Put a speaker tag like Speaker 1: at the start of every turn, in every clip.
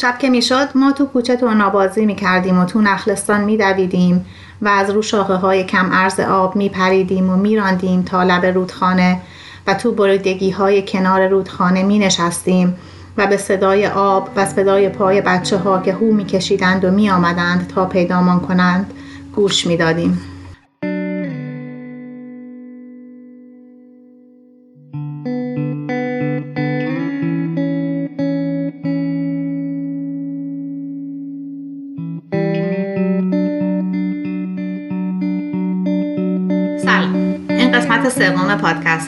Speaker 1: شب که می‌شد ما تو کوچه تورنابازی می‌کردیم و تو نخلستان میدویدیم و از رو شاخه های کم ارز آب میپریدیم و میراندیم تا لب رودخانه و تو بریدگی های کنار رودخانه می نشستیم و به صدای آب و صدای پای بچه ها که هو می کشیدند و می آمدند تا پیدامان کنند گوش می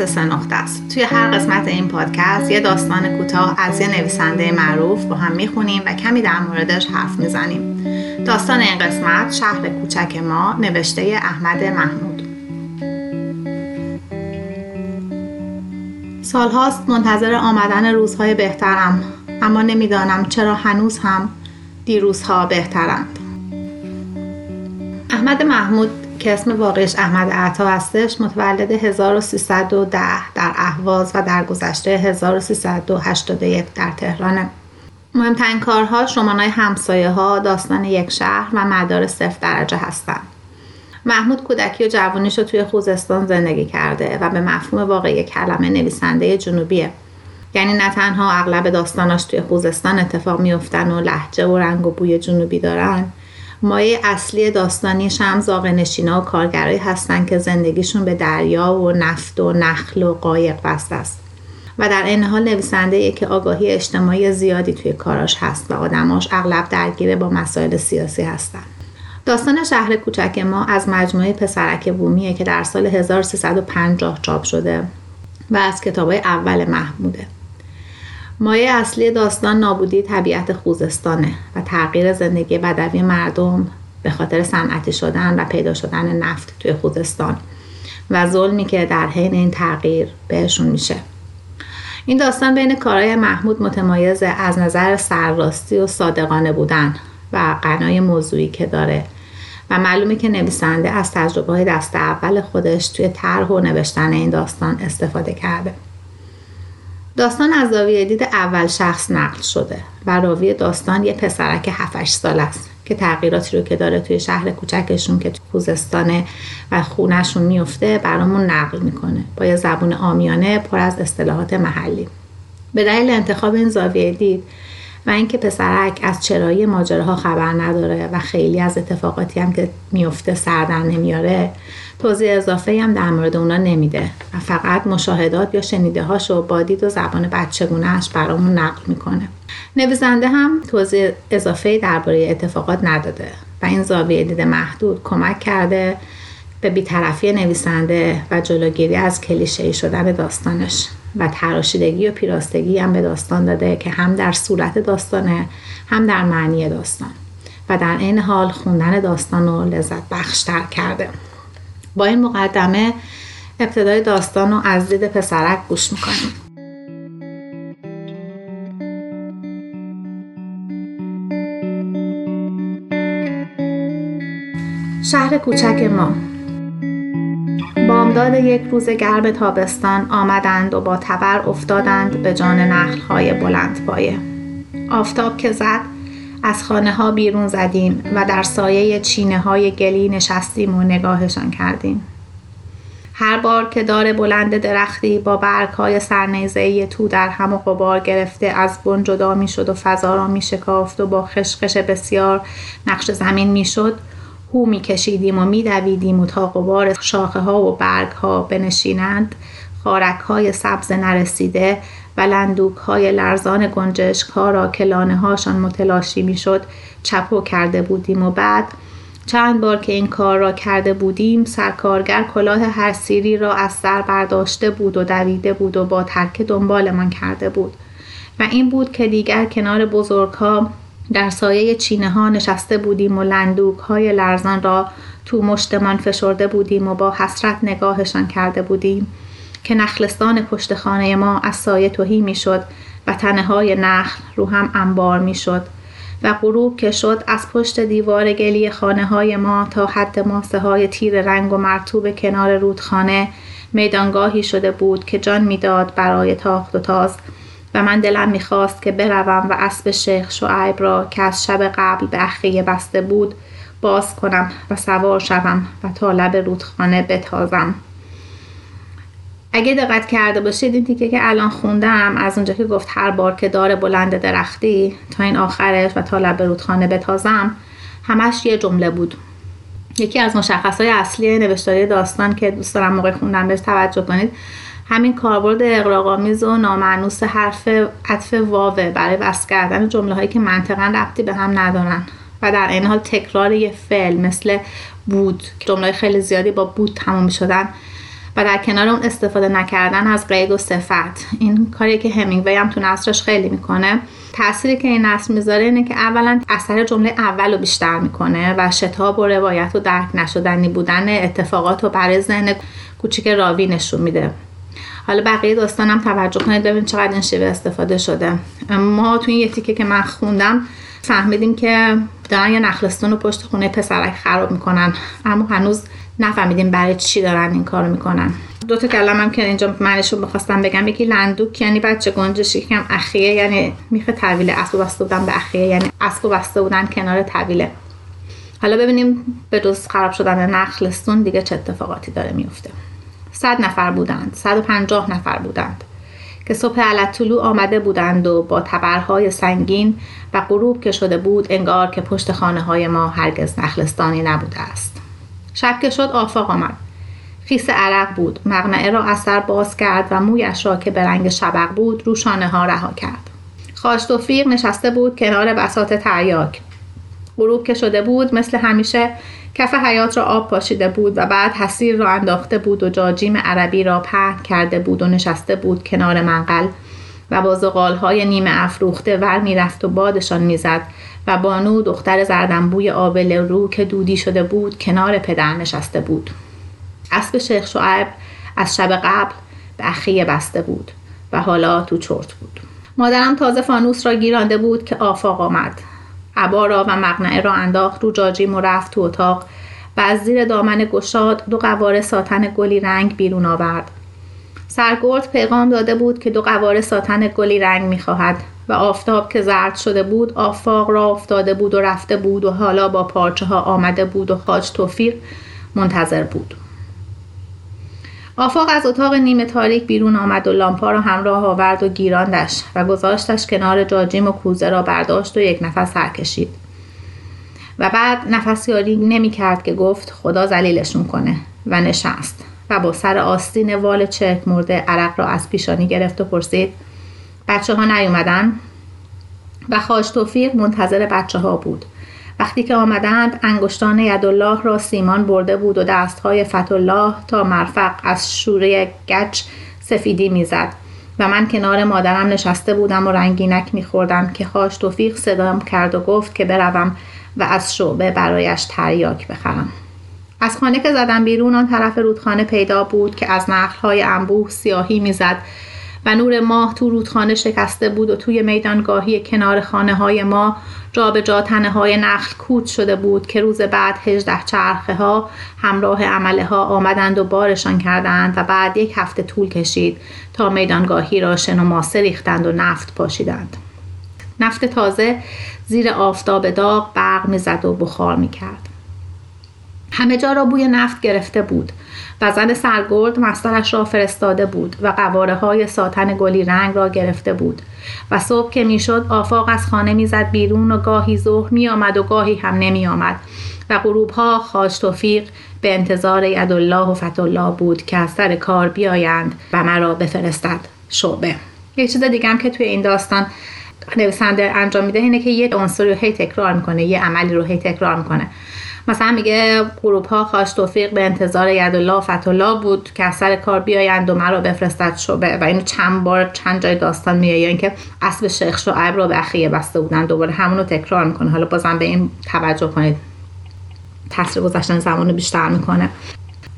Speaker 1: پادکست سه نقطه است. توی هر قسمت این پادکست یه داستان کوتاه از یه نویسنده معروف با هم می‌خونیم و کمی در موردش حرف می‌زنیم. داستان این قسمت شهر کوچک ما نوشته احمد محمود. سالهاست منتظر آمدن روزهای بهترم اما نمی‌دانم چرا هنوز هم دیروزها بهترند. احمد محمود که اسم واقعش احمد عطا هستش متولد 1310 در اهواز و در گذشته 1381 در تهرانه. مهمترین کارهاش رمانای همسایه ها داستان یک شهر و مدار صفر درجه هستند. محمود کودکی و جوانیش رو توی خوزستان زندگی کرده و به مفهوم واقعی کلمه نویسنده جنوبیه. یعنی نه تنها اغلب داستاناش توی خوزستان اتفاق میفتن و لحجه و رنگ و بوی جنوبی دارن مایه اصلی داستانی هم نشینا و کارگرایی هستند که زندگیشون به دریا و نفت و نخل و قایق وصل است و در این حال نویسنده که آگاهی اجتماعی زیادی توی کاراش هست و آدماش اغلب درگیره با مسائل سیاسی هستند. داستان شهر کوچک ما از مجموعه پسرک بومیه که در سال 1350 چاپ شده و از کتابای اول محموده. مایه اصلی داستان نابودی طبیعت خوزستانه و تغییر زندگی بدوی مردم به خاطر صنعتی شدن و پیدا شدن نفت توی خوزستان و ظلمی که در حین این تغییر بهشون میشه. این داستان بین کارهای محمود متمایزه از نظر سرراستی و صادقانه بودن و قنای موضوعی که داره و معلومه که نویسنده از تجربه های دست اول خودش توی طرح و نوشتن این داستان استفاده کرده. داستان از زاویه دید اول شخص نقل شده و راوی داستان یه پسرک 7 سال است که تغییراتی رو که داره توی شهر کوچکشون که توی خوزستانه و خونهشون میفته برامون نقل می‌کنه. با یه زبون آمیانه پر از اصطلاحات محلی. به دلیل انتخاب این زاویه دید و اینکه پسرک از چرایی ماجراها خبر نداره و خیلی از اتفاقاتی هم که میفته سردن نمیاره توضیح اضافه هم در مورد اونا نمیده و فقط مشاهدات یا شنیده هاشو با دید و زبان بچگونهش برامون نقل می‌کنه. نویسنده هم توضیح اضافه درباره اتفاقات نداده و این زاویه دید محدود کمک کرده به بیطرفی نویسنده و جلوگیری از کلیشه شدن داستانش. و تراشیدگی و پیراستگی هم به داستان داده که هم در صورت داستانه هم در معنی داستان. و در این حال خوندن داستان رو لذت بخشتر کرده. با این مقدمه ابتدای داستان رو از دید پسرک گوش می‌کنیم. شهر کوچک ما. بامداد یک روز گرم تابستان آمدند و با تبر افتادند به جان نخلهای بلند پایه. آفتاب که زد از خانه ها بیرون زدیم و در سایه چینه های گلی نشستیم و نگاهشان کردیم. هر بار که دار بلند درختی با برگ های سرنیزه تو در هم و قبار گرفته از بن جدا می شد و فضا را می شکافت و با خشخش بسیار نقش زمین می شد هو می کشیدیم و می دویدیم و تا قبار شاخه ها و برگ ها بنشینند. خارک های سبز نرسیده و لندوک های لرزان گنجشک ها را که لانه هاشان متلاشی می شد چپو کرده بودیم و بعد چند بار که این کار را کرده بودیم سرکارگر کلاه هر سیری را از سر برداشته بود و دویده بود و با ترک دنبالمان کرده بود. و این بود که دیگر کنار بزرگ ها در سایه چینه ها نشسته بودیم و لندوک های لرزان را تو مشتمان فشرده بودیم و با حسرت نگاهشان کرده بودیم که نخلستان پشت خانه ما از سایه توهی می شد و تنه های نخل رو هم انبار می شد و غروب که شد از پشت دیوار گلی خانه های ما تا حد ماسه های تیر رنگ و مرتوب کنار رودخانه میدانگاهی شده بود که جان می‌داد برای تاخت و تاز. و من دلم می‌خواست که بروم و اسب شیخ شعیب را که از شب قبل به اخیه بسته بود باز کنم و سوار شوم و تا لب رودخانه بتازم. اگه دقت کرده باشید این تیکه که الان خوندم از اونجا که گفت هر بار که داره بلند درختی تا این آخرش و تا لب رودخانه بتازم همش یه جمله بود. یکی از مشخصهای اصلی نوشتاری داستان که دوست دارم موقع خوندن بهش توجه کنید همین کاربرد اقراق‌آمیز و نامعنوس حرف عطف واوه برای وصل کردن جمله هایی که منطقا ربطی به هم ندارن و در این حال تکرار یه فعل مثل بود جمله خیلی زیادی با بود تمام شدن و در کنار اون استفاده نکردن از قید و صفت. این کاری که همینگوی هم تو نصرش خیلی می‌کنه. تأثیری که این نصر می‌ذاره اینه که اولا اثر جمله اول رو بیشتر می‌کنه و شتاب و روایت و درک نشدنی بودن اتفاقات رو برای ذهن کوچیک راوی نشون میده. حالا بقیه داستانم توجه کنید ببین چقدر این شیوه استفاده شده. ما تو این یه تیکه که من خوندم فهمیدیم که دارن یه نخلستون رو پشت خونه پسرک خراب می‌کنن. اما هنوز نفهمیدیم برای چی دارن این کارو می‌کنن. دو تا کلم هم که اینجا معنیشو بخواستم بگم یکی لندوک یعنی بچه گنجش یکم اخیه یعنی میخه طویله اسب بسته بودن به اخیه یعنی اسب بسته بودن کنار طویله. حالا ببینیم به جز خراب شدن نخلستون دیگه چه اتفاقاتی داره میفته صد نفر بودند صد و پنجاه نفر بودند که صبح علطولو آمده بودند و با تبرهای سنگین و غروب که شده بود انگار که پشت خانه های ما هرگز نخلستانی نبوده است. شب که شد آفاق آمد. خیس عرق بود. مغنعه را اثر باز کرد و مویش را که به رنگ شبق بود رو شانه ها رها کرد. خاش نشسته بود کنار بسات تریاک. غروب که شده بود مثل همیشه کف حیات را آب پاشیده بود و بعد حسیر را انداخته بود و جاجیم عربی را پهن کرده بود و نشسته بود کنار منقل و با های نیمه افروخته ور می‌رفت و بادشان می‌زد و بانو دختر زردنبوی آبل رو که دودی شده بود کنار پدر نشسته بود. اسب شیخ شعب از شب قبل به اخیه بسته بود و حالا تو چرت بود. مادرم تازه فانوس را گیرانده بود که آفاق آمد. عبا را و مقنعه را انداخت رو جاجیم و رفت تو اتاق. و از زیر دامن گشاد دو قواره ساتن گلی رنگ بیرون آورد. سرگرد پیغام داده بود که دو قواره ساتن گلی رنگ می‌خواهد و آفتاب که زرد شده بود آفاق را افتاده بود و رفته بود و حالا با پارچه ها آمده بود و خاج توفیق منتظر بود. آفاق از اتاق نیمه تاریک بیرون آمد و لامپا را همراه آورد و گیراندش و گذاشتش کنار جاجیم و کوزه را برداشت و یک نفس سر کشید. و بعد نفس یاری نمی کرد که گفت خدا زلیلشون کنه و نشست و با سر آستین وال چرک مرده عرق را از پیشانی گرفت و پرسید بچه ها نیومدن؟ و خاش توفیق منتظر بچه ها بود. وقتی که آمدند انگشتان یدالله را سیمان برده بود و دستهای فتالله تا مرفق از شوره گچ سفیدی می‌زد. و من کنار مادرم نشسته بودم و رنگینک میخوردم که خاش توفیق صدام کرد و گفت که بروم و از شعبه برایش تریاک بخرم. از خانه که زدم بیرون آن طرف رودخانه پیدا بود که از نخلهای انبوه سیاهی می‌زد و نور ماه تو رودخانه شکسته بود و توی میدانگاهی کنار خانه های ما جا به جا تنه های نخل کود شده بود که روز بعد هجده چرخه ها همراه عمله ها آمدند و بارشان کردند و بعد یک هفته طول کشید تا میدانگاهی را شن و ماسه ریختند و نفت پاشیدند. نفت تازه زیر آفتاب داغ برق می‌زد و بخار می‌کرد. همه جا را بوی نفت گرفته بود. و زن سرگرد مسترش را فرستاده بود و قواره های ساتن گلی رنگ را گرفته بود. و صبح که می‌شد آفاق از خانه می‌زد بیرون و گاهی ظهر می آمد و گاهی هم نمی آمد و غروب ها خاش توفیق به انتظار یدالله و فتالله بود که از سر کار بیایند و مرا بفرستد. شعبه. یک چیز دیگه هم که توی این داستان نویسنده انجام میده اینه که یه عنصری رو هی تکرار می‌کنه یه عملی رو هی تکرار می‌کنه. مثلا میگه غروب ها خواست توفیق به انتظار یدالله فتالله بود که از کار بیایند و مرا بفرستد شبه و اینو چند بار چند جای داستان میگه یا اینکه اسب شیخ شعیب رو به اخیه بسته بودن. دوباره همونو تکرار می‌کنه. حالا بازم به این توجه کنید. تاثیر گذشتن زمان رو بیشتر می‌کنه.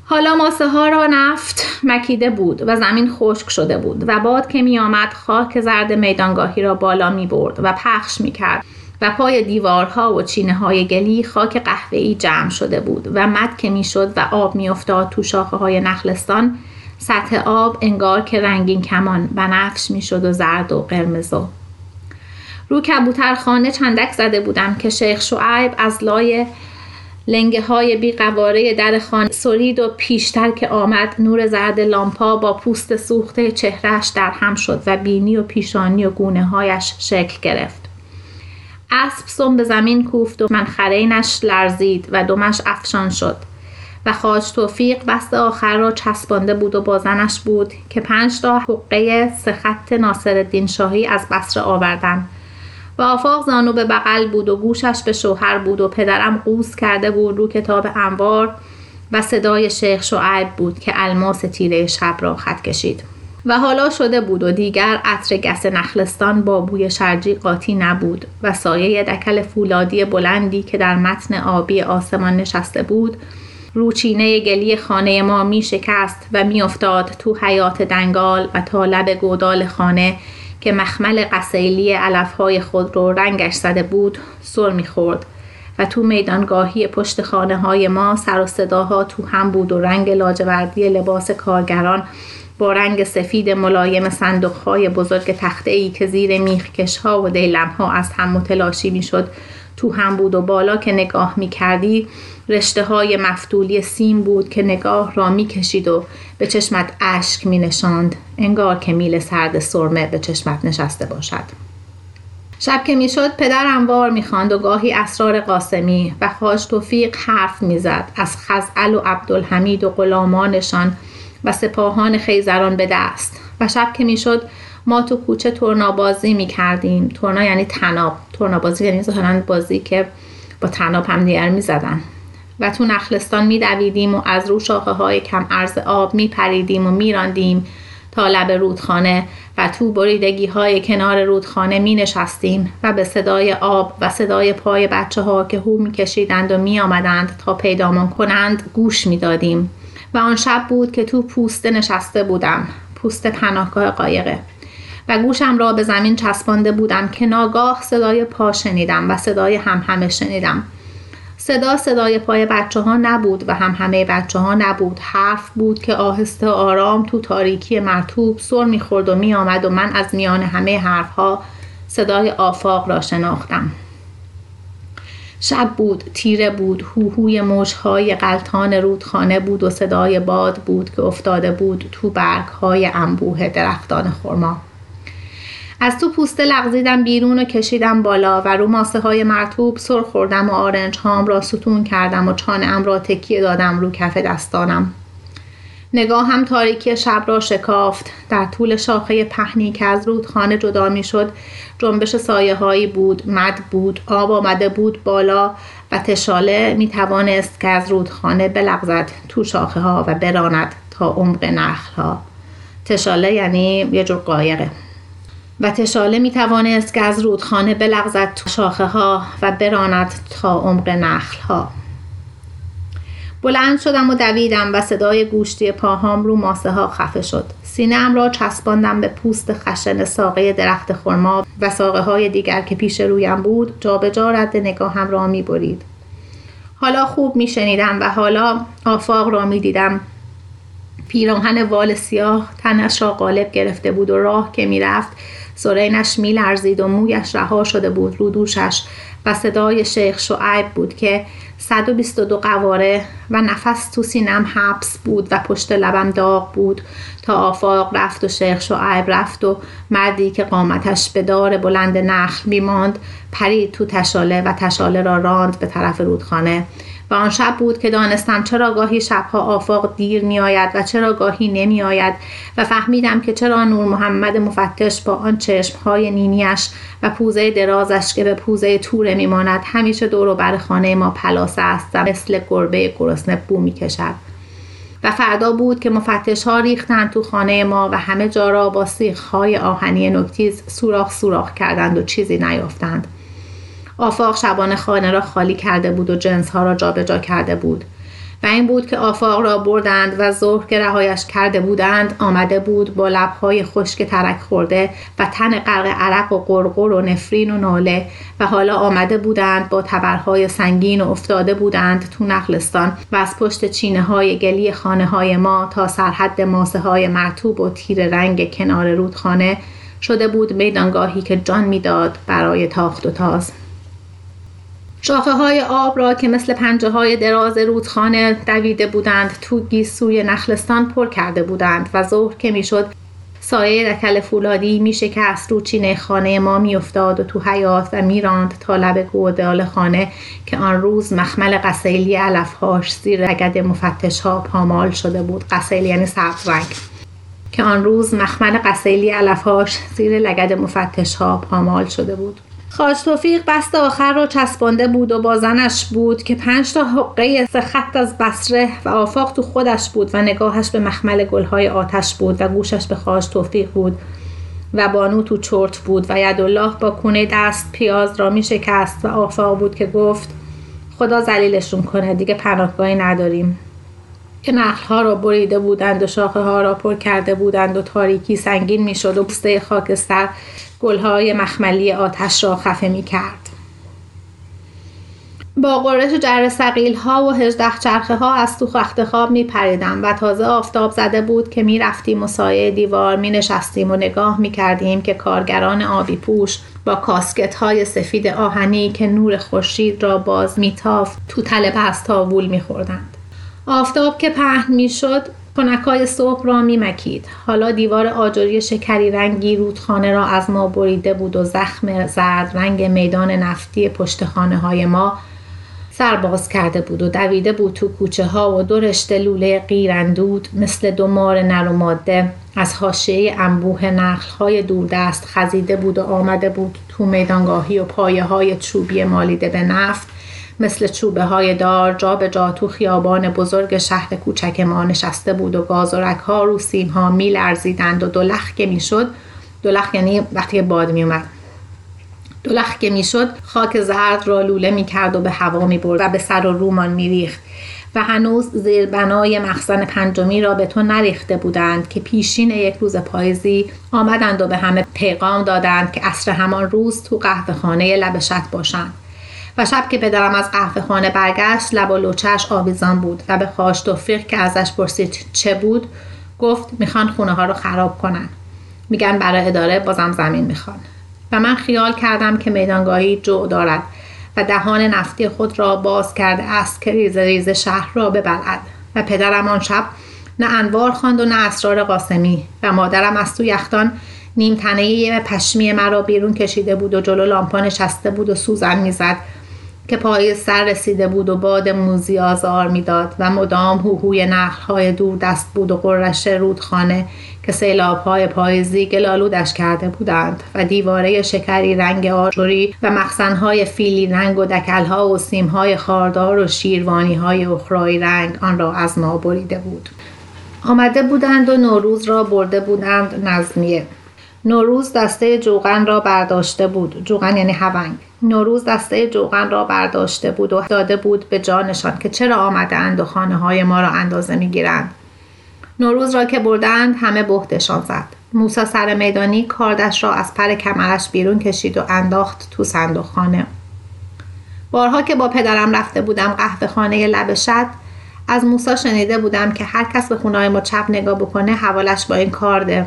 Speaker 1: حالا ماسه ها را نفت مکیده بود و زمین خشک شده بود و باد که می آمد خاک زرد میدانگاهی را بالا می برد و پخش می کرد و پای دیوارها و چینه های گلی خاک قهوه‌ای جمع شده بود و مد که می‌شد و آب میافتاد تو شاخه های نخلستان سطح آب انگار که رنگین کمان بنفش می‌شد و زرد و قرمز رو کبوترخانه چندک زده بودم که شیخ شعیب از لای لنگه های بی قواره در خانه سرید و پیشتر که آمد نور زرد لامپا با پوست سوخته چهرش در هم شد و بینی و پیشانی و گونه هایش شکل گرفت. اسب سم به زمین کوفت و منخرینش لرزید و دمش افشان شد. و خاج توفیق بست آخر را چسبانده بود و بازنش بود که پنج تا حقه سه خط ناصر شاهی از بصره آوردن. و آفاق زانو به بغل بود و گوشش به شوهر بود و پدرم قوز کرده بود رو کتاب انوار و صدای شیخ شعیب بود که الماس تیره شب را خط کشید. و حالا شده بود و دیگر عطر گس نخلستان با بوی شرجی قاطی نبود و سایه دکل فولادی بلندی که در متن آبی آسمان نشسته بود روچینه گلی خانه ما می شکست و می افتاد تو حیات دنگال و تا لب گودال خانه که مخمل قسیلی علفهای خود رو رنگش زده بود سر می‌خورد و تو میدانگاهی پشت خانه های ما سر و صداها تو هم بود و رنگ لاجوردی لباس کارگران با رنگ سفید ملایم صندوق های بزرگ تخته ای که زیر میخکش ها و دیلم ها از هم متلاشی می‌شد تو هم بود و بالا که نگاه می کردی رشته های مفتولی سیم بود که نگاه را می کشید و به چشمت اشک می نشاند انگار که میل سرد سرمه به چشمت نشسته باشد. شب که می‌شد پدر انوار می‌خواند و گاهی اسرار قاسمی و خاش توفیق حرف می‌زد. از خزعل و عبدالحمید و غلامانشان و سپاهان خیزران به دست و شب که می‌شد ما تو کوچه تورنابازی می کردیم تورنا یعنی تناب تورنابازی یعنی ظاهرا بازی که با تناب هم دیگر می زدن. و تو نخلستان می و از رو شاخه های کم ارز آب می پریدیم و می راندیم تا لب رودخانه و تو بریدگی های کنار رودخانه می نشستیم و به صدای آب و صدای پای بچه ها که هو می کشیدند و می آمدند تا پیدامان کنند گوش می دادیم. و آن شب بود که تو پوسته نشسته بودم پوست پناهگاه قایقه. و گوشم را به زمین چسبانده بودم که ناگاه صدای پا شنیدم و صدای هم همه شنیدم. صدا صدای پای بچه ها نبود و هم همه بچه ها نبود. حرف بود که آهسته آرام تو تاریکی مرتوب سر می‌خورد و میآمد و من از میان همه حرف ها صدای آفاق را شناختم. شب بود تیره بود هوهوی موجهای قلطان رودخانه بود و صدای باد بود که افتاده بود تو برگ های انبوه درختان خرما. از تو پوسته لغزیدم بیرون و کشیدم بالا و رو ماسه های مرتوب سر خوردم و آرنج هام را ستون کردم و چانه را تکیه دادم رو کف دستانم. نگاه هم تاریکی شب را شکافت. در طول شاخه پهنی که از رودخانه جدا می شد جنبش سایه هایی بود مد بود آب آمده بود بالا و تشاله می توانست که از رودخانه بلغزد تو شاخه ها و براند تا عمق نخل ها تشاله یعنی یه جور قایقه. و تشاله می توانست که از رودخانه بلغزد تو شاخه ها و براند تا عمق نخل ها بلند شدم و دویدم و صدای گوشتی پاهام رو ماسه ها خفه شد سینه را چسباندم به پوست خشن ساقه درخت خرما و ساقه های دیگر که پیش رویم بود جابجا جا رد نگاهم را می برید. حالا خوب می شنیدم و حالا آفاق را می دیدم پیراهن وال سیاه تنش را غالب گرفته بود و راه که می‌رفت سرینش میلرزید و مویش رها شده بود رو دوشش و صدای شیخ شعیب بود که 122 قواره و نفس تو سینم حبس بود و پشت لبم داغ بود تا آفاق رفت و شیخ شعیب رفت و مردی که قامتش به دار بلند نخل میماند پرید تو تشاله و تشاله را راند به طرف رودخانه. و آن شب بود که دانستم چرا گاهی شبها آفاق دیر می آید و چرا گاهی نمی آید و فهمیدم که چرا نور محمد مفتش با آن چشمهای نینیش و پوزه درازش که به پوزه توره میماند همیشه دور و بر خانه ما پلاسه است مثل گربه گرسنه. بو می. و فردا بود که مفتش ها ریختند تو خانه ما و همه جا را با سیخ های آهنی نکتیز سوراخ سوراخ کردند و چیزی نیافتند. آفاق شبانه خانه را خالی کرده بود و جنس ها را جابجا جا کرده بود و این بود که آفاق را بردند و ظهر که رهایش کرده بودند آمده بود با لبهای خشک ترک خورده و تن غرق عرق و قرقر و نفرین و ناله و حالا آمده بودند با تبرهای سنگین و افتاده بودند تو نخلستان و از پشت چینه های گلی خانه های ما تا سرحد ماسه های مرتوب و تیر رنگ کنار رودخانه شده بود میدانگاهی که جان می‌داد برای تاخت و تاز. شاخه های آب را که مثل پنجه های دراز رودخانه دویده بودند تو گیسوی نخلستان پر کرده بودند و ظهر که می‌شد سایه دکل فولادی می شکست رو چینه خانه ما می افتاد و تو حیات و میراند تا لب گودال خانه که آن روز مخمل قسیلی علفهاش زیر رگد مفتش ها پامال شده بود قسیلی یعنی سبز رنگ. که آن روز مخمل قسیلی علفهاش زیر لگد مفتش ها پامال شده بود. خاج توفیق بست آخر را چسبانده بود و با زنش بود که پنج تا حقه سه خط از بسره و آفاق تو خودش بود و نگاهش به مخمل گلهای آتش بود و گوشش به خاج توفیق بود و بانو تو چرت بود و یدالله با کونه دست پیاز را می شکست و آفاق بود که گفت خدا زلیلشون کنه دیگه پناهگاهی نداریم. که نخلها را بریده بودند و شاخه ها را پر کرده بودند و تاریکی سنگین می شد و پوسته خاکستر گلهای مخملی آتش را خفه می کرد. با قرش جر سقیل ها و هجده چرخه ها از تو خخت خواب می پریدم و تازه آفتاب زده بود که می رفتیم و سایه دیوار می نشستیم و نگاه می کردیم که کارگران آبی پوش با کاسکت های سفید آهنی که نور خورشید را باز می تاف تو تله پستاوول می خوردند. آفتاب که پهن می شد کنکای صبح را می مکید. حالا دیوار آجری شکری رنگی رودخانه را از ما بریده بود و زخم زرد رنگ میدان نفتی پشت خانه های ما سرباز کرده بود و دویده بود تو کوچه ها و دو لوله قیرندود مثل دو مار نر و ماده از حاشیه انبوه نخل های دوردست خزیده بود و آمده بود تو میدانگاهی و پایه های چوبی مالیده به نفت مثل چوبه های دار جا به جا تو خیابان بزرگ شهر کوچک ما نشسته بود و گازرک ها رو سیم ها می لرزیدند و دلخ که می شد دلخ یعنی وقتی باد می اومد دلخ که می شد خاک زرد را لوله می کرد و به هوا می برد و به سر و رومان می ریخت و هنوز زیر بنای مخزن پنجمی را به تو نریخته بودند که پیشین یک روز پاییزی آمدند و به همه پیغام دادند که اصر همان روز تو قهوه خانه لبشت باشند. و شب که پدرم از قهوه خانه برگشت لب و لوچش آویزان بود و به خواش توفیق که ازش پرسید چه بود گفت می‌خوان خونه ها رو خراب کنن. میگن برای اداره بازم زمین می‌خوان. و من خیال کردم که میدانگاهی جو دارد و دهان نفتی خود را باز کرده است که ریز ریز شهر را ببلد و پدرم آن شب نه انوار خواند و نه اسرار قاسمی و مادرم از تو یختان نیم تنه پشمی مرا بیرون کشیده بود و جلو لامپا نشسته بود و سوزن می‌زد. که پای سر رسیده بود و باد موزی آزار می‌داد و مدام هوهوی نخلهای دور دست بود و قررش رودخانه که سیلابهای پاییزی گلالودش کرده بودند و دیواره شکری رنگ آجوری و مخزنهای فیلی رنگ و دکلها و سیمهای خاردار و شیروانیهای اخرایی رنگ آن را از ما بریده بود. آمده بودند و نوروز را برده بودند نظمیه. نوروز دسته جوغن را برداشته بود. جوغن یعنی هونگ. نوروز دسته جوغن را برداشته بود و داده بود به جانشان که چرا آمدند و خانه های ما را اندازه می‌گیرند. نوروز را که بردند همه بهتشان زد. موسا سر میدانی کاردش را از پر کمرش بیرون کشید و انداخت تو صندوق خانه. بارها که با پدرم رفته بودم قهوه خانه لبشد از موسا شنیده بودم که هر کس به خونه ما چپ نگاه بکنه حوالش با این کارده.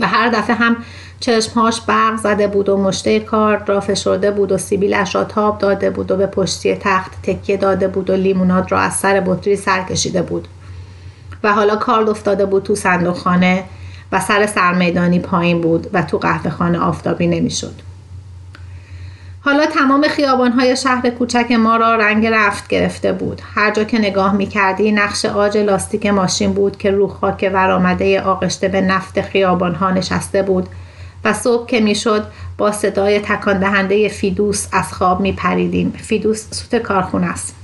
Speaker 1: و هر دفعه هم چشمهاش برق زده بود و مشته کار را فشرده بود و سیبیلش را تاب داده بود و به پشتی تخت تکیه داده بود و لیموناد را از سر بطری سر کشیده بود و حالا کارد افتاده بود تو صندوق خانه و سر سرمیدانی پایین بود و تو قهوه خانه آفتابی نمی‌شد. حالا تمام خیابانهای شهر کوچک ما را رنگ رفت گرفته بود. هر جا که نگاه می کردی نقش آج لاستیک ماشین بود که رو خاک ورآمده آغشته به نفت خیابانها نشسته بود و صبح که می‌شد با صدای تکان دهنده فیدوس از خواب می پریدیم. فیدوس سوت کارخونه است.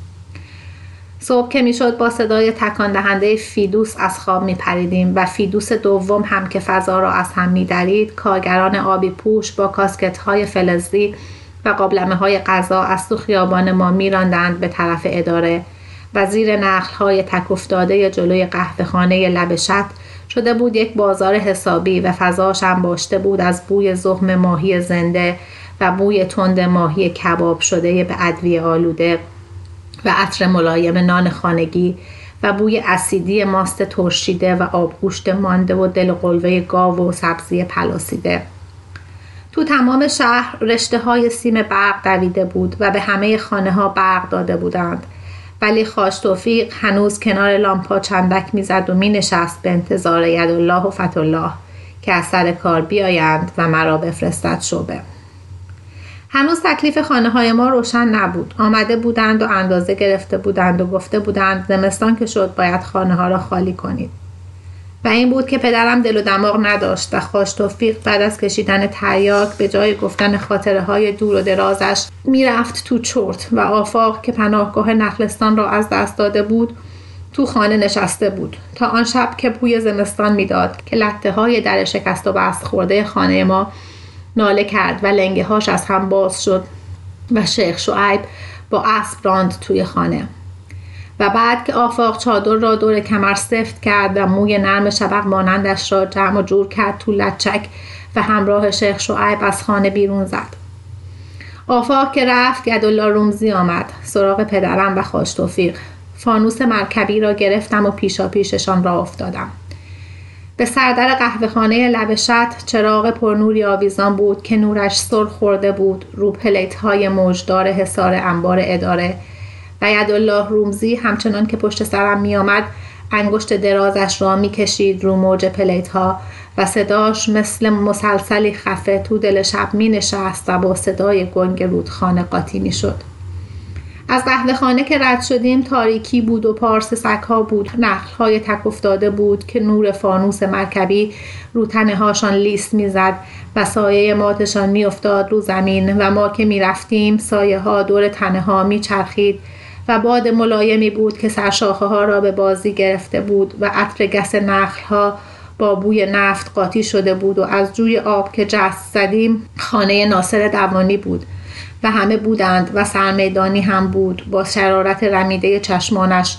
Speaker 1: صبح که می‌شد با صدای تکان دهنده فیدوس از خواب می پریدیم و فیدوس دوم هم که فضا را از هم می درید کارگران آبی پوش با کاسکت های فلزی و قابلمه های غذا از تو خیابان ما میراندند به طرف اداره و زیر های تک افتاده جلوی خانه لبشت شده بود یک بازار حسابی و فضاش هم باشته بود از بوی زخم ماهی زنده و بوی تند ماهی کباب شده به ادویه آلوده و عطر ملایم نان خانگی و بوی اسیدی ماست ترشیده و آبگوشت مانده و دل قلوه گاو و سبزی پلاسیده. تو تمام شهر رشته های سیم برق دویده بود و به همه خانه ها برق داده بودند. ولی خاش توفیق هنوز کنار لامپا چندک می‌زد و می نشست به انتظار الله و الله که از سر کار بیایند و مرا بفرستد شبه هنوز تکلیف خانه های ما روشن نبود. آمده بودند و اندازه گرفته بودند و گفته بودند زمستان که شد باید خانه ها را خالی کنید. و این بود که پدرم دل و دماغ نداشت و خواش توفیق بعد از کشیدن تریاک به جای گفتن خاطره های دور و درازش می‌رفت تو چرت و آفاق که پناهگاه نخلستان را از دست داده بود تو خانه نشسته بود. تا آن شب که بوی زمستان می‌داد که لطه های در شکست و بست خورده خانه ما ناله کرد و لنگه هاش از هم باز شد و شیخ شعیب با اسب راند توی خانه. و بعد که آفاق چادر را دور کمر سفت کرد و موی نرم شبق مانندش را جمع و جور کرد تو لچک و همراه شیخ شعیب از خانه بیرون زد. آفاق که رفت گدالله رومزی آمد سراغ پدرم و خاش توفیق. فانوس مرکبی را گرفتم و پیشا پیششان راه افتادم. به سردر قهوه خانه لب شط چراغ پرنوری آویزان بود که نورش سر خورده بود رو پلیت های موجدار حصار انبار اداره و یدالله رومزی همچنان که پشت سرم می آمد انگشت درازش را می کشید رو موج پلیت ها و صداش مثل مسلسلی خفه تو دل شب می نشست و با صدای گنگ رودخانه قاطی می شد. از قهوه خانه که رد شدیم تاریکی بود و پارس سکها بود نخل های تک افتاده بود که نور فانوس مرکبی رو تنه هاشان لیست می‌زد و سایه ماتشان میافتاد رو زمین و ما که می‌رفتیم سایه ها دور تنه ها میچرخید و باد ملایمی بود که سرشاخه ها را به بازی گرفته بود و عطر گس نخل ها با بوی نفت قاطی شده بود و از جوی آب که جست زدیم خانه ناصر دوانی بود و همه بودند و سرمیدانی هم بود با شرارت رمیده چشمانش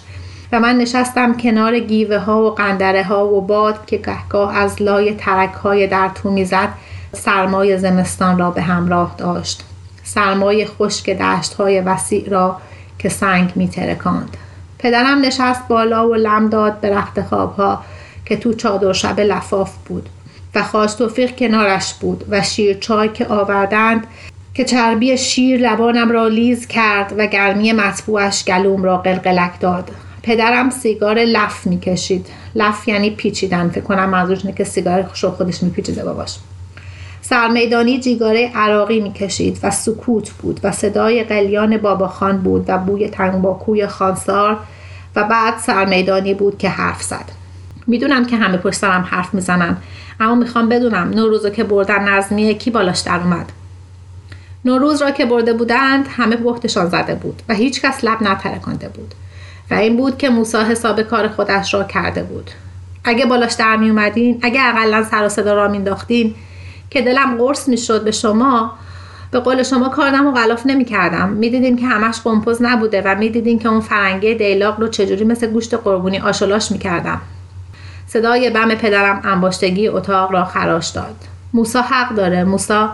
Speaker 1: و من نشستم کنار گیوه ها و قندره ها و باد که گهگاه از لای ترک های در تو می‌زد سرمای زمستان را به همراه داشت. سرمای خشک دشت های وسیع را که سنگ می ترکاند. پدرم نشست بالا و لم داد به رخت خوابها که تو چادر شب لفاف بود و خواست توفیق کنارش بود و شیر چای که آوردند که چربی شیر لبانم را لیز کرد و گرمی مطبوعش گلوم را قلقلک داد. پدرم سیگار لف می‌کشید لف یعنی پیچیدن. فکر کنم منظورش اینه که سیگار خودش میپیچیده باباش. سرمیدانی جیگاره عراقی می‌کشید و سکوت بود و صدای قلیان باباخان بود و بوی تنباکوی خانسار و بعد سرمیدانی بود که حرف زد. می‌دونم که همه پشت سرم حرف می‌زنن اما می‌خوام بدونم نوروزو که بردن نظمیه کی بالاش در اومد. نوروز را که برده بودند همه بختشان زده بود و هیچ کس لب نترکانده بود و این بود که موسا حساب کار خودش را کرده بود. اگه بالاش در می اومدین اگه اقلا سر و صدا را مینداختین که دلم قرص می‌شد به شما به قول شما کارم و غلاف نمی کردم می که همش قمپوز نبوده و می که اون فرنگه دیلاق رو چجوری مثل گوشت قربونی آشلاش می کردم. صدای بم پدرم انباشتگی اتاق را خراش داد. موسا حق داره موسا.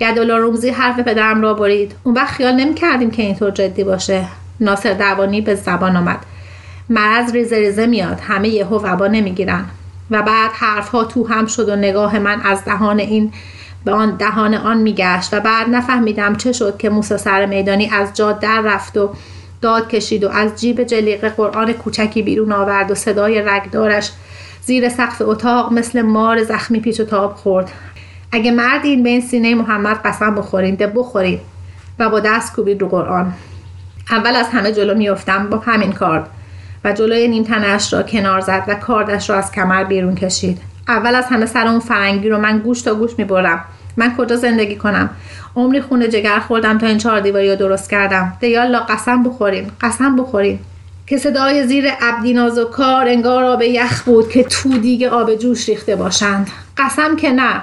Speaker 1: گدولا رومزی حرف پدرم را برید. اون وقت خیال نمی کردیم که اینطور جدی باشه. ناصر دوانی به زبان آمد. مرض ریزه ریزه میاد. همه یهو وبا نمی‌گیرن. و بعد حرف ها تو هم شد و نگاه من از دهان این به آن دهان آن میگشت و بعد نفهمیدم چه شد که موسی سر میدانی از جا در رفت و داد کشید و از جیب جلیقه قرآن کوچکی بیرون آورد و صدای رگدارش زیر سقف اتاق مثل مار زخمی پیچ و تاب خورد. اگه مردین به این سینه محمد قسم بخورین ده بخورین و با دست کوبید رو قرآن. اول از همه جلو میافتم با همین کارد و جلوی نیم تنش را کنار زد و کاردش را از کمر بیرون کشید. اول از همه سر اون فرنگی رو من گوش تا گوش می‌برم. من کجا زندگی کنم؟ عمری خونه جگر خوردم تا این چهار دیواری رو درست کردم. دیالا قسم بخورین قسم بخورین. که صدای زیر عبدی و کار انگار آب یخ بود که تو دیگه آب جوش ریخته باشند. قسم که نه.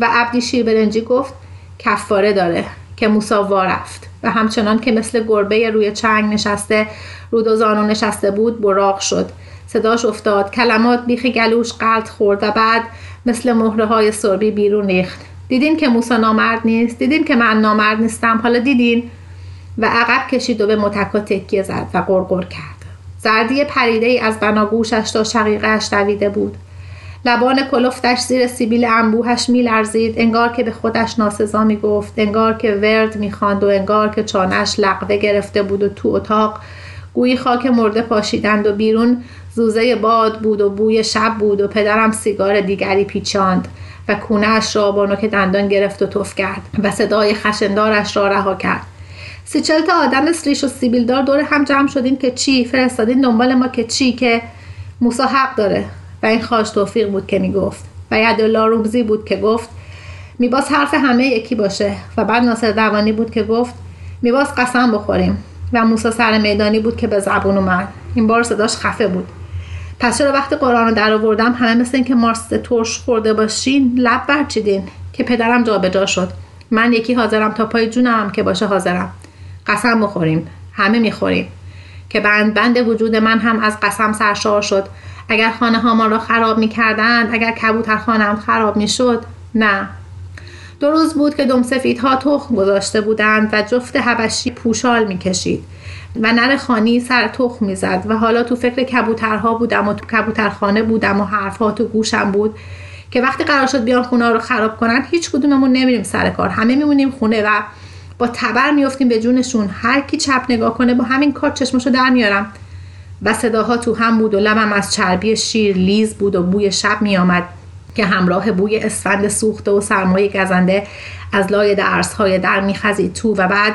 Speaker 1: و عبدی شیر برنجی گفت کفاره داره. که موسا رفت. و همچنان که مثل گربه روی چنگ نشسته رود و زانو نشسته بود براق شد. صداش افتاد. کلمات بیخ گلوش قلط خورد و بعد مثل مهره های سربی بیرون ریخت. دیدین که موسا نامرد نیست؟ دیدین که من نامرد نیستم؟ حالا دیدین؟ و عقب کشید و به متکا تکیه زد و قرقر کرد. زردی پریده ای از بناگوشش تا شقیقهش دویده بود. لبان کلفتش زیر سیبیل انبوهش میلرزید انگار که به خودش ناسزا می‌گفت انگار که ورد می‌خواند و انگار که چانش لقوه گرفته بود و تو اتاق. گویی خاک مرده پاشیدند و بیرون زوزه باد بود و بوی شب بود و پدرم سیگار دیگری پیچاند و کونهاش را که دندان گرفت و تف کرد و صدای خشندارش را رها کرد. سی تا آدم سریش و سیبیلدار دور هم جمع شدین که چی؟ فرستادین دنبال ما که چی؟ که موسا حق داره. و این خواش توفیق بود که می‌گفت. و یدالله رومزی بود که گفت میباز حرف همه یکی باشه. و بعد ناصر دوانی بود که گفت میباز قسم بخوریم. و موسا سر میدانی بود که به زبون اومد. این بار صداش خفه بود. پس چرا وقتی قرآن رو در آوردم همه مثل اینکه ماست ترش خورده باشین لب برچیدین که پدرم جابجا شد. من یکی حاضرم تا پای جونم که باشه حاضرم. قسم بخوریم. همه می‌خوریم. که بند بند وجود من هم از قسم سرشار شد. اگر خانه ها ما را خراب می‌کردند اگر کبوتر خانم خراب می‌شد نه. دو روز بود که دم ها تخم گذاشته بودند و جفت هبشی پوشال می‌کشید و نر خانی سر تخم می‌زد و حالا تو فکر کبوترها بودم و تو کبوترخانه بودم و حرفها تو گوشم بود که وقتی قرار شد بیان خونه رو خراب کنن هیچ کدوممون نمیریم سر کار. همه میمونیم خونه و با تبر میفتیم به جونشون. هر کی چپ نگاه کنه با همین کار چشمشو در میارم. و صداها تو هم بود و لبم از چربی شیر لیز بود و بوی شب میآمد که همراه بوی اسفند سوخته و سرمایه گزنده از لای های در میخزید تو و بعد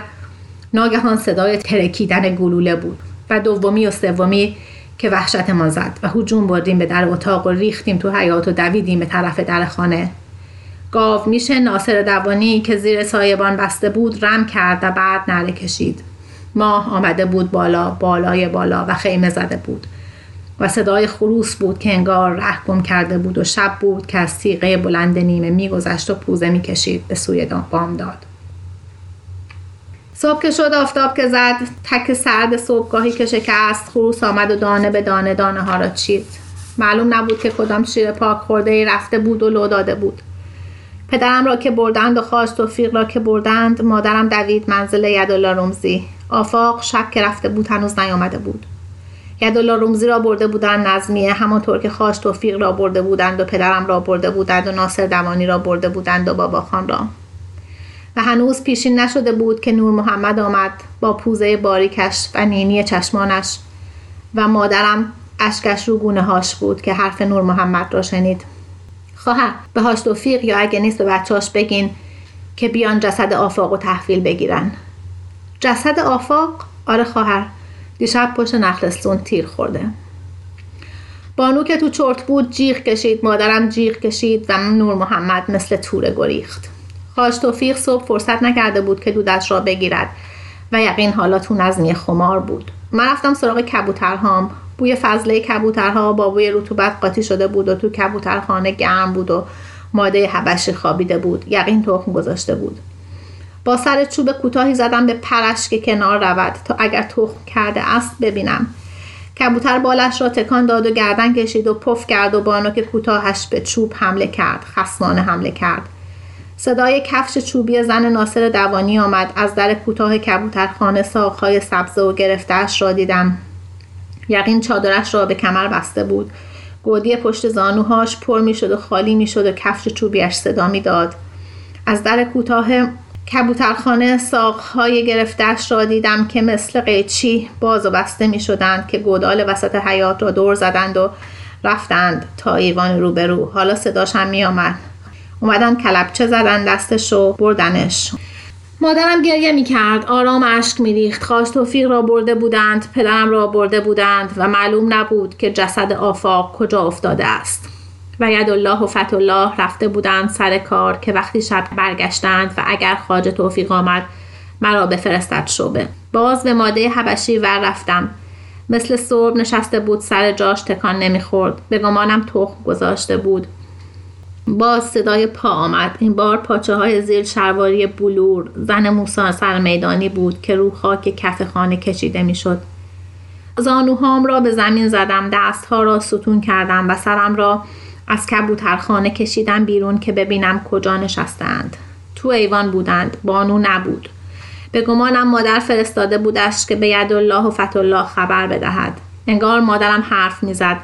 Speaker 1: ناگهان صدای ترکیدن گلوله بود و دومی و سومی که وحشتمان زد و هجوم بردیم به در اتاق و ریختیم تو حیات و دویدیم به طرف در خانه. گاو میشه ناصر دوانی که زیر سایبان بسته بود رم کرد و بعد نره کشید. ماه آمده بود بالا بالای بالا و خیمه زده بود. و صدای خروس بود که انگار ره گم کرده بود و شب بود که از تیغه بلند نیمه میگذشت و پوزه می‌کشید به سوی بامداد. صبح که شد آفتاب که زد تک سرد صبحگاهی که شکست خروس آمد و دانه به دانه دانه ها را چید. معلوم نبود که کدام شیر پاک خورده ای رفته بود و لو داده بود. پدرم را که بردند و خواست توفیق را که بردند مادرم دوید منزل یدالله رمزی. آفاق شب که رفته بود هنوز نیامده بود. یدالله رومزی را برده بودند نظمیه همانطور که خواست توفیق را برده بودند و پدرم را برده بودند و ناصر دوانی را برده بودند و بابا خان را. و هنوز پیشین نشده بود که نور محمد آمد با پوزه باریکش و نینی چشمانش. و مادرم اشکش رو گونه هاش بود که حرف نور محمد را شنید. خواهر به هاش توفیق یا اگه نیست به بچهاش بگین که بیان جسد آفاق و تحویل بگیرن. جسد آفاق؟ آره خواهر. دیشب پشت نخلستون تیر خورده. بانو که تو چرت بود جیغ کشید مادرم جیغ کشید و نور محمد مثل توره گریخت. خواش توفیق صبح فرصت نکرده بود که دودش را بگیرد و یقین حالا تو نظمی خمار بود. من رفتم سراغ کبوترهام. بوی فضله کبوترها با بوی رطوبت قاطی شده بود و تو کبوترخانه گرم بود و ماده حبشی خوابیده بود یقین تخم گذاشته بود. با سر چوب کوتاهی زدم به پرش که کنار رود تا اگر تخم کرده است ببینم. کبوتر بالش را تکان داد و گردن کشید و پف کرد و بانو که کوتاهش به چوب حمله کرد خسمانه حمله کرد. صدای کفش چوبی زن ناصر دوانی آمد از در کوتاه کبوترخانه ساقهای سبزه و گرفتهاش را دیدم. یقین چادرش را به کمر بسته بود. گودی پشت زانوهاش پر می‌شد و خالی می‌شد و کفش چوبیش صدا می‌داد. از در کوتاه کبوترخانه ساقهای گرفتش را دیدم که مثل قیچی باز و بسته می شدند که گودال وسط حیات را دور زدند و رفتند تا ایوان روبرو. حالا صداش هم می آمد اومدن کلبچه زدن دستش و بردنش. مادرم گریه می کرد آرام اشک می ریخت خواست توفیق را برده بودند پدرم را برده بودند و معلوم نبود که جسد آفاق کجا افتاده است. و الله و فت الله رفته بودند سر کار که وقتی شب برگشتند و اگر خواجه توفیق آمد مرا بفرستد شبه باز به ماده حبشی ور رفتم. مثل صبح نشسته بود سر جاش تکان نمی‌خورد. به گمانم تخم گذاشته بود. باز صدای پا آمد. این بار پاچه های زیر شرواری بلور زن موسا سر میدانی بود که رو خاک کف خانه کشیده می‌شد. زانوهام را به زمین زدم دستها را ستون کردم و سرم را از کبوترخانه کشیدم بیرون که ببینم کجا نشستند. تو ایوان بودند بانو نبود. به گمانم مادر فرستاده بودش که به ید الله و فت الله خبر بدهد. انگار مادرم حرف می‌زد.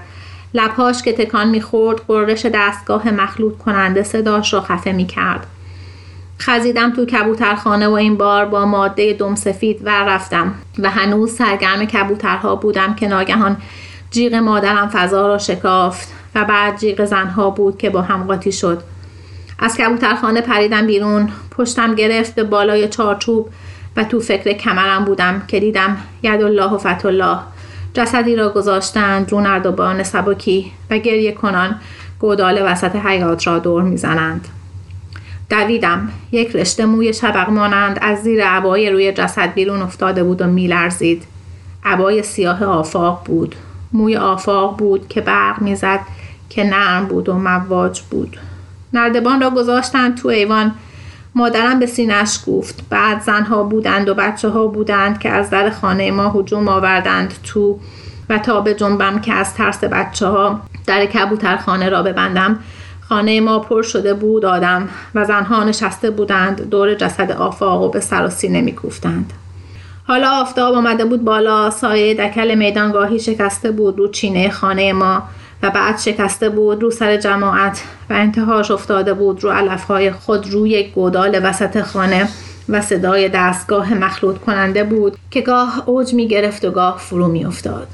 Speaker 1: لبهاش که تکان می‌خورد قررش دستگاه مخلوط کننده صداش را خفه می‌کرد. خزیدم تو کبوترخانه و این بار با ماده دم سفید و رفتم و هنوز سرگرم کبوترها بودم که ناگهان جیغ مادرم فضا را شکافت و بعد جیغ زنها بود که با هم قاطی شد. از کبوترخانه پریدم بیرون پشتم گرفت به بالای چارچوب و تو فکر کمرم بودم که دیدم ید الله و فت الله جسدی را گذاشتند رو نردبان سبکی و گریه کنان گودال وسط حیات را دور می‌زنند. دویدم. یک رشته موی شبق مانند از زیر عبای روی جسد بیرون افتاده بود و میلرزید. عبای سیاه آفاق بود. موی آفاق بود که برق می‌زد که نرم بود و مواج بود. نردبان را گذاشتند تو ایوان مادرم به سینش گفت. بعد زنها بودند و بچه ها بودند که از در خانه ما هجوم آوردند تو و تا به جنبم که از ترس بچه ها در کبوترخانه را ببندم خانه ما پر شده بود آدم و زنها نشسته بودند دور جسد آفاق و به سر و سینه میکوفتند. حالا آفتاب آمده بود بالا سایه دکل میدانگاهی شکسته بود رو چینه خانه ما. و بعد شکسته بود رو سر جماعت و انتهاش افتاده بود رو علفهای خود روی گودال وسط خانه و صدای دستگاه مخلوط کننده بود که گاه اوج می گرفت و گاه فرو می افتاد.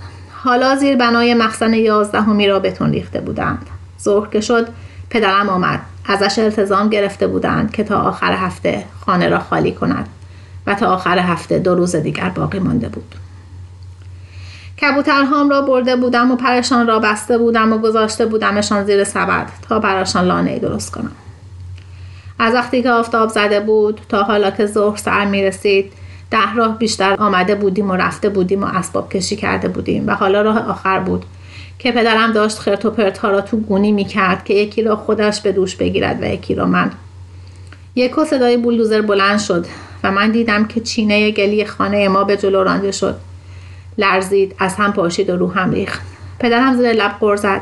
Speaker 1: حالا زیر بنای مخزن یازدهمی را بتون ریخته بودند. ظهر که شد پدرم آمد. ازش التزام گرفته بودند که تا آخر هفته خانه را خالی کند و تا آخر هفته دو روز دیگر باقی مانده بود. کبوترهام را برده بودم و پرشان را بسته بودم و گذاشته بودمشان زیر سبد تا براشان لانه درست کنم. از وقتی که آفتاب زده بود تا حالا که ظهر سر می رسید ده راه بیشتر آمده بودیم و رفته بودیم و اسباب کشی کرده بودیم و حالا راه آخر بود که پدرم داشت خرت و پرت ها را تو گونی می کرد که یکی را خودش به دوش بگیرد و یکی را من. یک صدای بولدوزر بلند شد و من دیدم که چینه گلی خانه ما به جلو رانده شد. لرزید از هم پاشید و رو هم ریخت. پدرم زیر لب قر زد.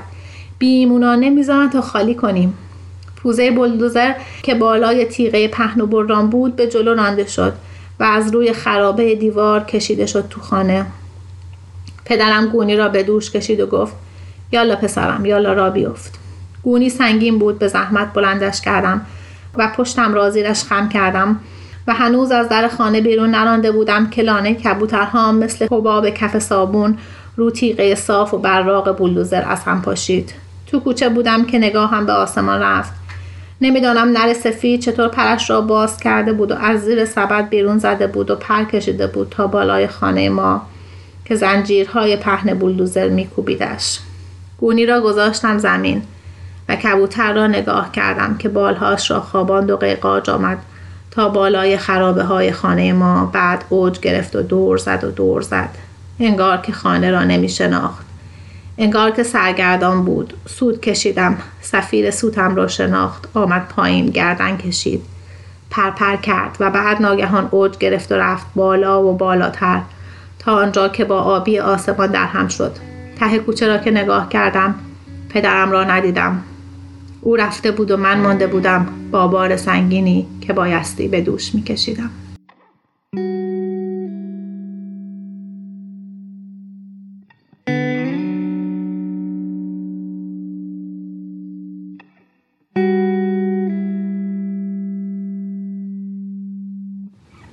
Speaker 1: بیمونانه می‌ذارن تا خالی کنیم. پوزه بلدوزر که بالای تیغه پهن و بران بود به جلو رانده شد و از روی خرابه دیوار کشیده شد تو خانه. پدرم گونی را به دوش کشید و گفت یالا پسرم یالا را بیفت. گونی سنگین بود به زحمت بلندش کردم و پشتم را زیرش خم کردم. و هنوز از در خانه بیرون نرانده بودم که لانه کبوترها مثل حباب کف صابون رو تیغه صاف و براق بولدوزر از هم پاشید. تو کوچه بودم که نگاهم به آسمان رفت. نمی‌دانم نر سفید چطور پرش را باز کرده بود و از زیر سبد بیرون زده بود و پر کشیده بود تا بالای خانه ما که زنجیرهای پهن بولدوزر میکوبیدش. گونی را گذاشتم زمین و کبوتر را نگاه کردم که بالهاش را خواباند و قیقاج آمد. تا بالای خرابه های خانه ما بعد اوج گرفت و دور زد و دور زد. انگار که خانه را نمی شناخت. انگار که سرگردان بود. سود کشیدم. سفیر سوتم را شناخت. آمد پایین گردن کشید. پرپر کرد و بعد ناگهان اوج گرفت و رفت بالا و بالاتر تا آنجا که با آبی آسمان در هم شد. ته کوچه را که نگاه کردم پدرم را ندیدم. او رفته بود و من مانده بودم با بار سنگینی که بایستی به دوش میکشیدم.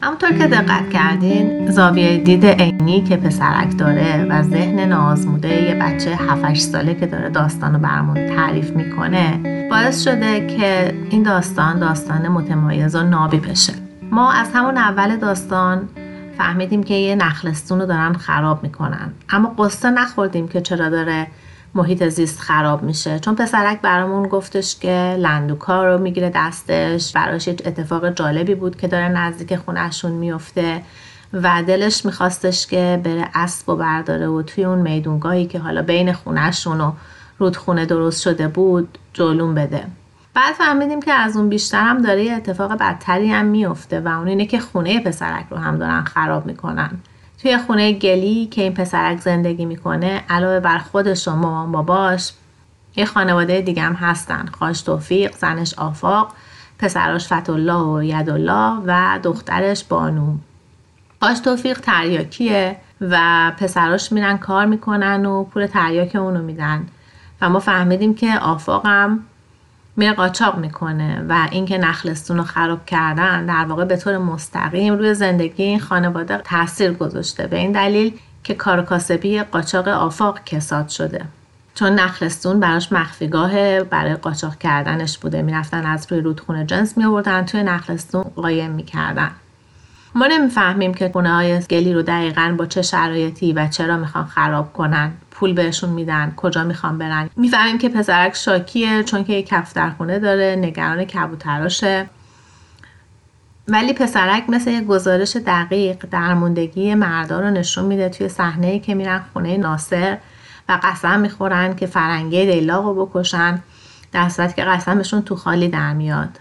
Speaker 1: همونطور که دقت کردین زاویه دید عینی که پسرک داره و ذهن نازموده یه بچه 7 ساله که داره داستان رو برامون تعریف می‌کنه باعث شده که این داستان داستان متمایز و نابی بشه. ما از همون اول داستان فهمیدیم که یه نخلستون رو دارن خراب می‌کنن. اما قصه نخوردیم که چرا داره محیط زیست خراب میشه. چون پسرک برامون گفتش که لندوکا رو می‌گیره دستش. براش اتفاق جالبی بود که داره نزدیک خونهشون میفته و دلش میخواستش که بره اسب و برداره و توی اون میدونگاهی که حالا بین خونهشون و رودخونه درست شده بود جلوم بده. بعد فهمیدیم که از اون بیشتر هم داره یه اتفاق بدتری هم میفته و اون اینه که خونه پسرک رو هم دارن خراب می‌کنن. توی خونه گلی که این پسرک زندگی می‌کنه علاوه بر خودش و مامان باباش یه خانواده دیگه هم هستن. خاش توفیق زنش آفاق پسراش فتالله و یدالله و دخترش بانو. خاش توفیق تریاکیه و پسراش میرن کار می‌کنن و پول تریاک اونو میدن. و ما فهمیدیم که آفاقم میره قاچاق می‌کنه و اینکه نخلستون رو خراب کردن در واقع به طور مستقیم روی زندگی این خانواده تاثیر گذاشته. به این دلیل که کار کاسبی قاچاق آفاق کساد شده. چون نخلستون براش مخفیگاه برای قاچاق کردنش بوده. می‌رفتن از روی رودخونه جنس می آوردن توی نخلستون قایم می‌کردن. ما نمی‌فهمیم که خونه های گلی رو دقیقا با چه شرایطی و چرا می‌خوان خراب کنن. پول بهشون میدن کجا می‌خوان برن. می‌فهمیم که پسرک شاکیه چون که یک کفترخونه داره نگران کبوتراشه. ولی پسرک مثل یک گزارش دقیق درموندگی مردا رو نشون میده توی صحنه که میرن خونه ناصر و قسم می‌خورن که فرنگی لیلا رو بکشن در صورت که قسمشون تو خالی در میاد.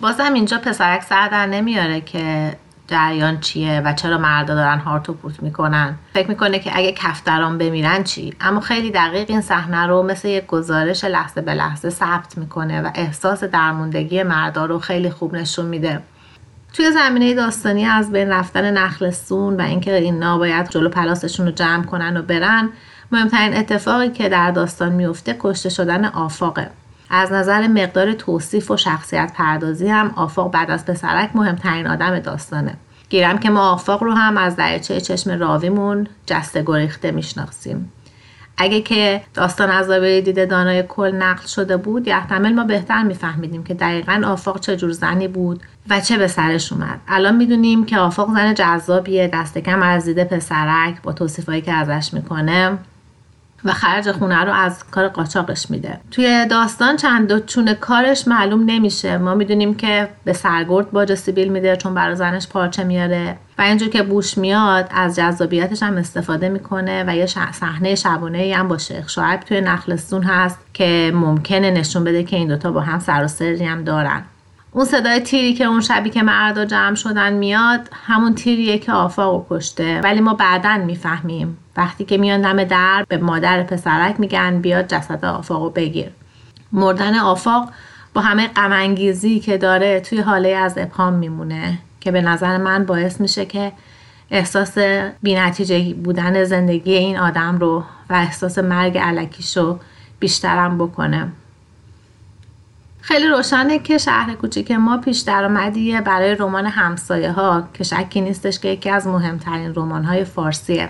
Speaker 1: بازم اینجا پسرک سر در نمیاره که جریان چیه و چرا مردا دارن هارت و پوت می‌کنن. فکر می‌کنه که اگه کفتران بمیرن چی؟ اما خیلی دقیق این صحنه رو مثل یک گزارش لحظه به لحظه ثبت می‌کنه و احساس درموندگی مردا رو خیلی خوب نشون میده. توی زمینه داستانی از بین رفتن نخلستون و اینکه اینا باید جلو پلاسشون رو جمع کنن و برن مهمترین اتفاقی که در داستان میفته کشته شدن آفاقه. از نظر مقدار توصیف و شخصیت پردازی هم آفاق بعد از پسرک مهمترین آدم داستانه. گیرم که ما آفاق رو هم از دریچه چشم راویمون جسته گریخته می‌شناسیم. اگه که داستان از دیده دانای کل نقل شده بود یحتمل ما بهتر میفهمیدیم که دقیقا آفاق چه جور زنی بود و چه به سرش اومد. الان می‌دونیم که آفاق زن جذابیه دست کم از دیده پسرک با توصیفایی که ازش می‌کنه. و خرج خونه رو از کار قاچاقش میده. توی داستان چند چون کارش معلوم نمیشه. ما می‌دونیم که به سرگرد باج سیبیل میده چون برای زنش پارچه میاره و اینجور که بوش میاد از جذابیتش هم استفاده می‌کنه و یه صحنه شبانه هم با شیخ شعیب توی نخلستون هست که ممکنه نشون بده که این دوتا با هم سر و سری هم دارن. اون صدای تیری که اون شبی که مردا جمع شدن میاد همون تیریه که آفاق کشته. ولی ما بعدا می‌فهمیم. وقتی که میان دم در به مادر پسرک میگن بیاد جسد آفاق بگیر. مردن آفاق با همه غمانگیزی که داره توی حاله از ابهام میمونه که به نظر من باعث میشه که احساس بینتیجه بودن زندگی این آدم رو و احساس مرگ علکیش رو بیشترم بکنه. خیلی روشنه که شهر کوچیک ما پیش درآمدیه برای رمان همسایه ها که شکی نیستش که یکی از مهمترین رمان های فارسیه.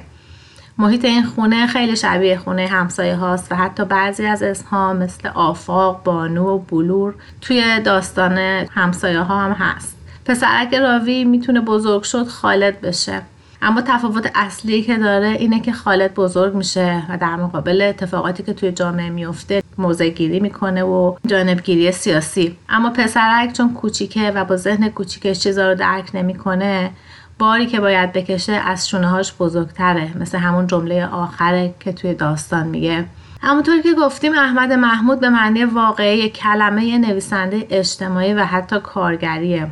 Speaker 1: محیط این خونه خیلی شبیه خونه همسایه هاست و حتی بعضی از اسمها مثل آفاق، بانو و بلور توی داستان همسایه ها هم هست. پسرک راوی می‌تونه بزرگ شد خالد بشه. اما تفاوت اصلی که داره اینه که خالد بزرگ میشه و در مقابل اتفاقاتی که توی جامعه میفته موضع گیری می‌کنه و جانبگیری سیاسی. اما پسرک چون کوچیکه و با ذهن کوچیکش چیزا رو درک نمی‌کنه باری که باید بکشه از شونه هاش بزرگتره. مثل همون جمله آخره که توی داستان میگه. همونطور که گفتیم احمد محمود به معنی واقعی کلمه نویسنده اجتماعی و حتی کارگریه.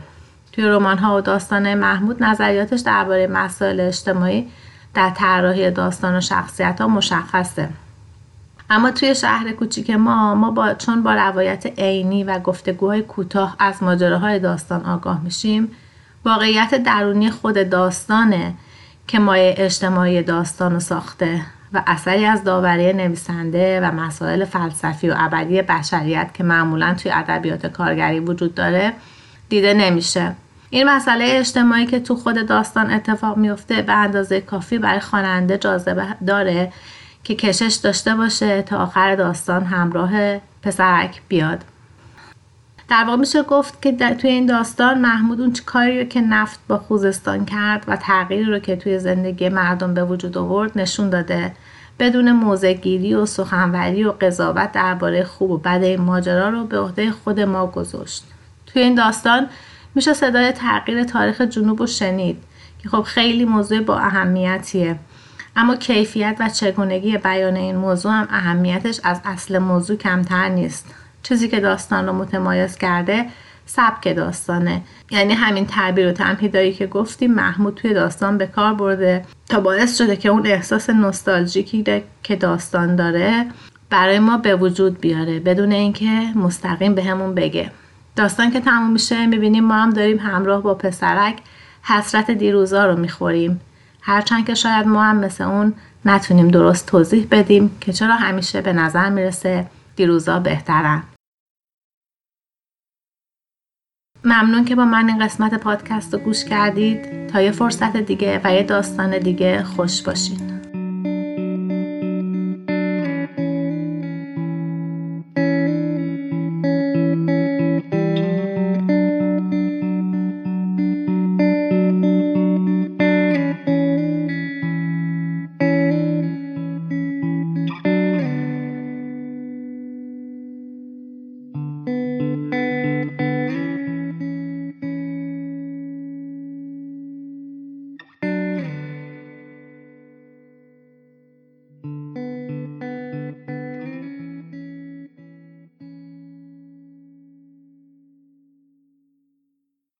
Speaker 1: توی رمان ها و داستان محمود نظریاتش درباره مسائل اجتماعی در طراحی داستان و شخصیت ها مشخصه. اما توی شهر کوچیک ما ما با چون با روایت عینی و گفتگوهای کوتاه از ماجراهای داستان آگاه میشیم واقعیت درونی خود داستانه که مایه اجتماعی داستان رو ساخته و اثری از داوری نویسنده و مسائل فلسفی و ابدی بشریت که معمولا توی ادبیات کارگری وجود داره دیده نمیشه. این مسئله اجتماعی که تو خود داستان اتفاق میفته به اندازه کافی برای خواننده جاذبه داره که کشش داشته باشه تا آخر داستان همراه پسرک بیاد. در واقع میشه گفت که توی این داستان محمود اون کاری رو که نفت با خوزستان کرد و تغییری رو که توی زندگی مردم به وجود آورد نشون داده. بدون موزگیری و سخنوری و قضاوت درباره خوب و بد این ماجرا رو به عهده خود ما گذاشت. توی این داستان میشه صدای تغییر تاریخ جنوب رو شنید که خب خیلی موضوع با اهمیتیه. اما کیفیت و چگونگی بیان این موضوع هم اهمیتش از اصل موضوع کمتر نیست. چیزی که داستان رو متمایز کرده سبک داستانه. یعنی همین تعبیر و تمهیدایی که گفتیم محمود توی داستان به کار برده تا باعث شده که اون احساس نوستالژیکی که داستان داره برای ما به وجود بیاره بدون اینکه مستقیم بهمون به بگه. داستان که تموم میشه می‌بینیم ما هم داریم همراه با پسرک حسرت دیروزا رو می‌خوریم. هرچند که شاید ما هم مثل اون نتونیم درست توضیح بدیم که چرا همیشه به نظر می‌رسه دیروزا بهترن. ممنون که با من این قسمت پادکست رو گوش کردید. تا یه فرصت دیگه و یه داستان دیگه خوش باشید.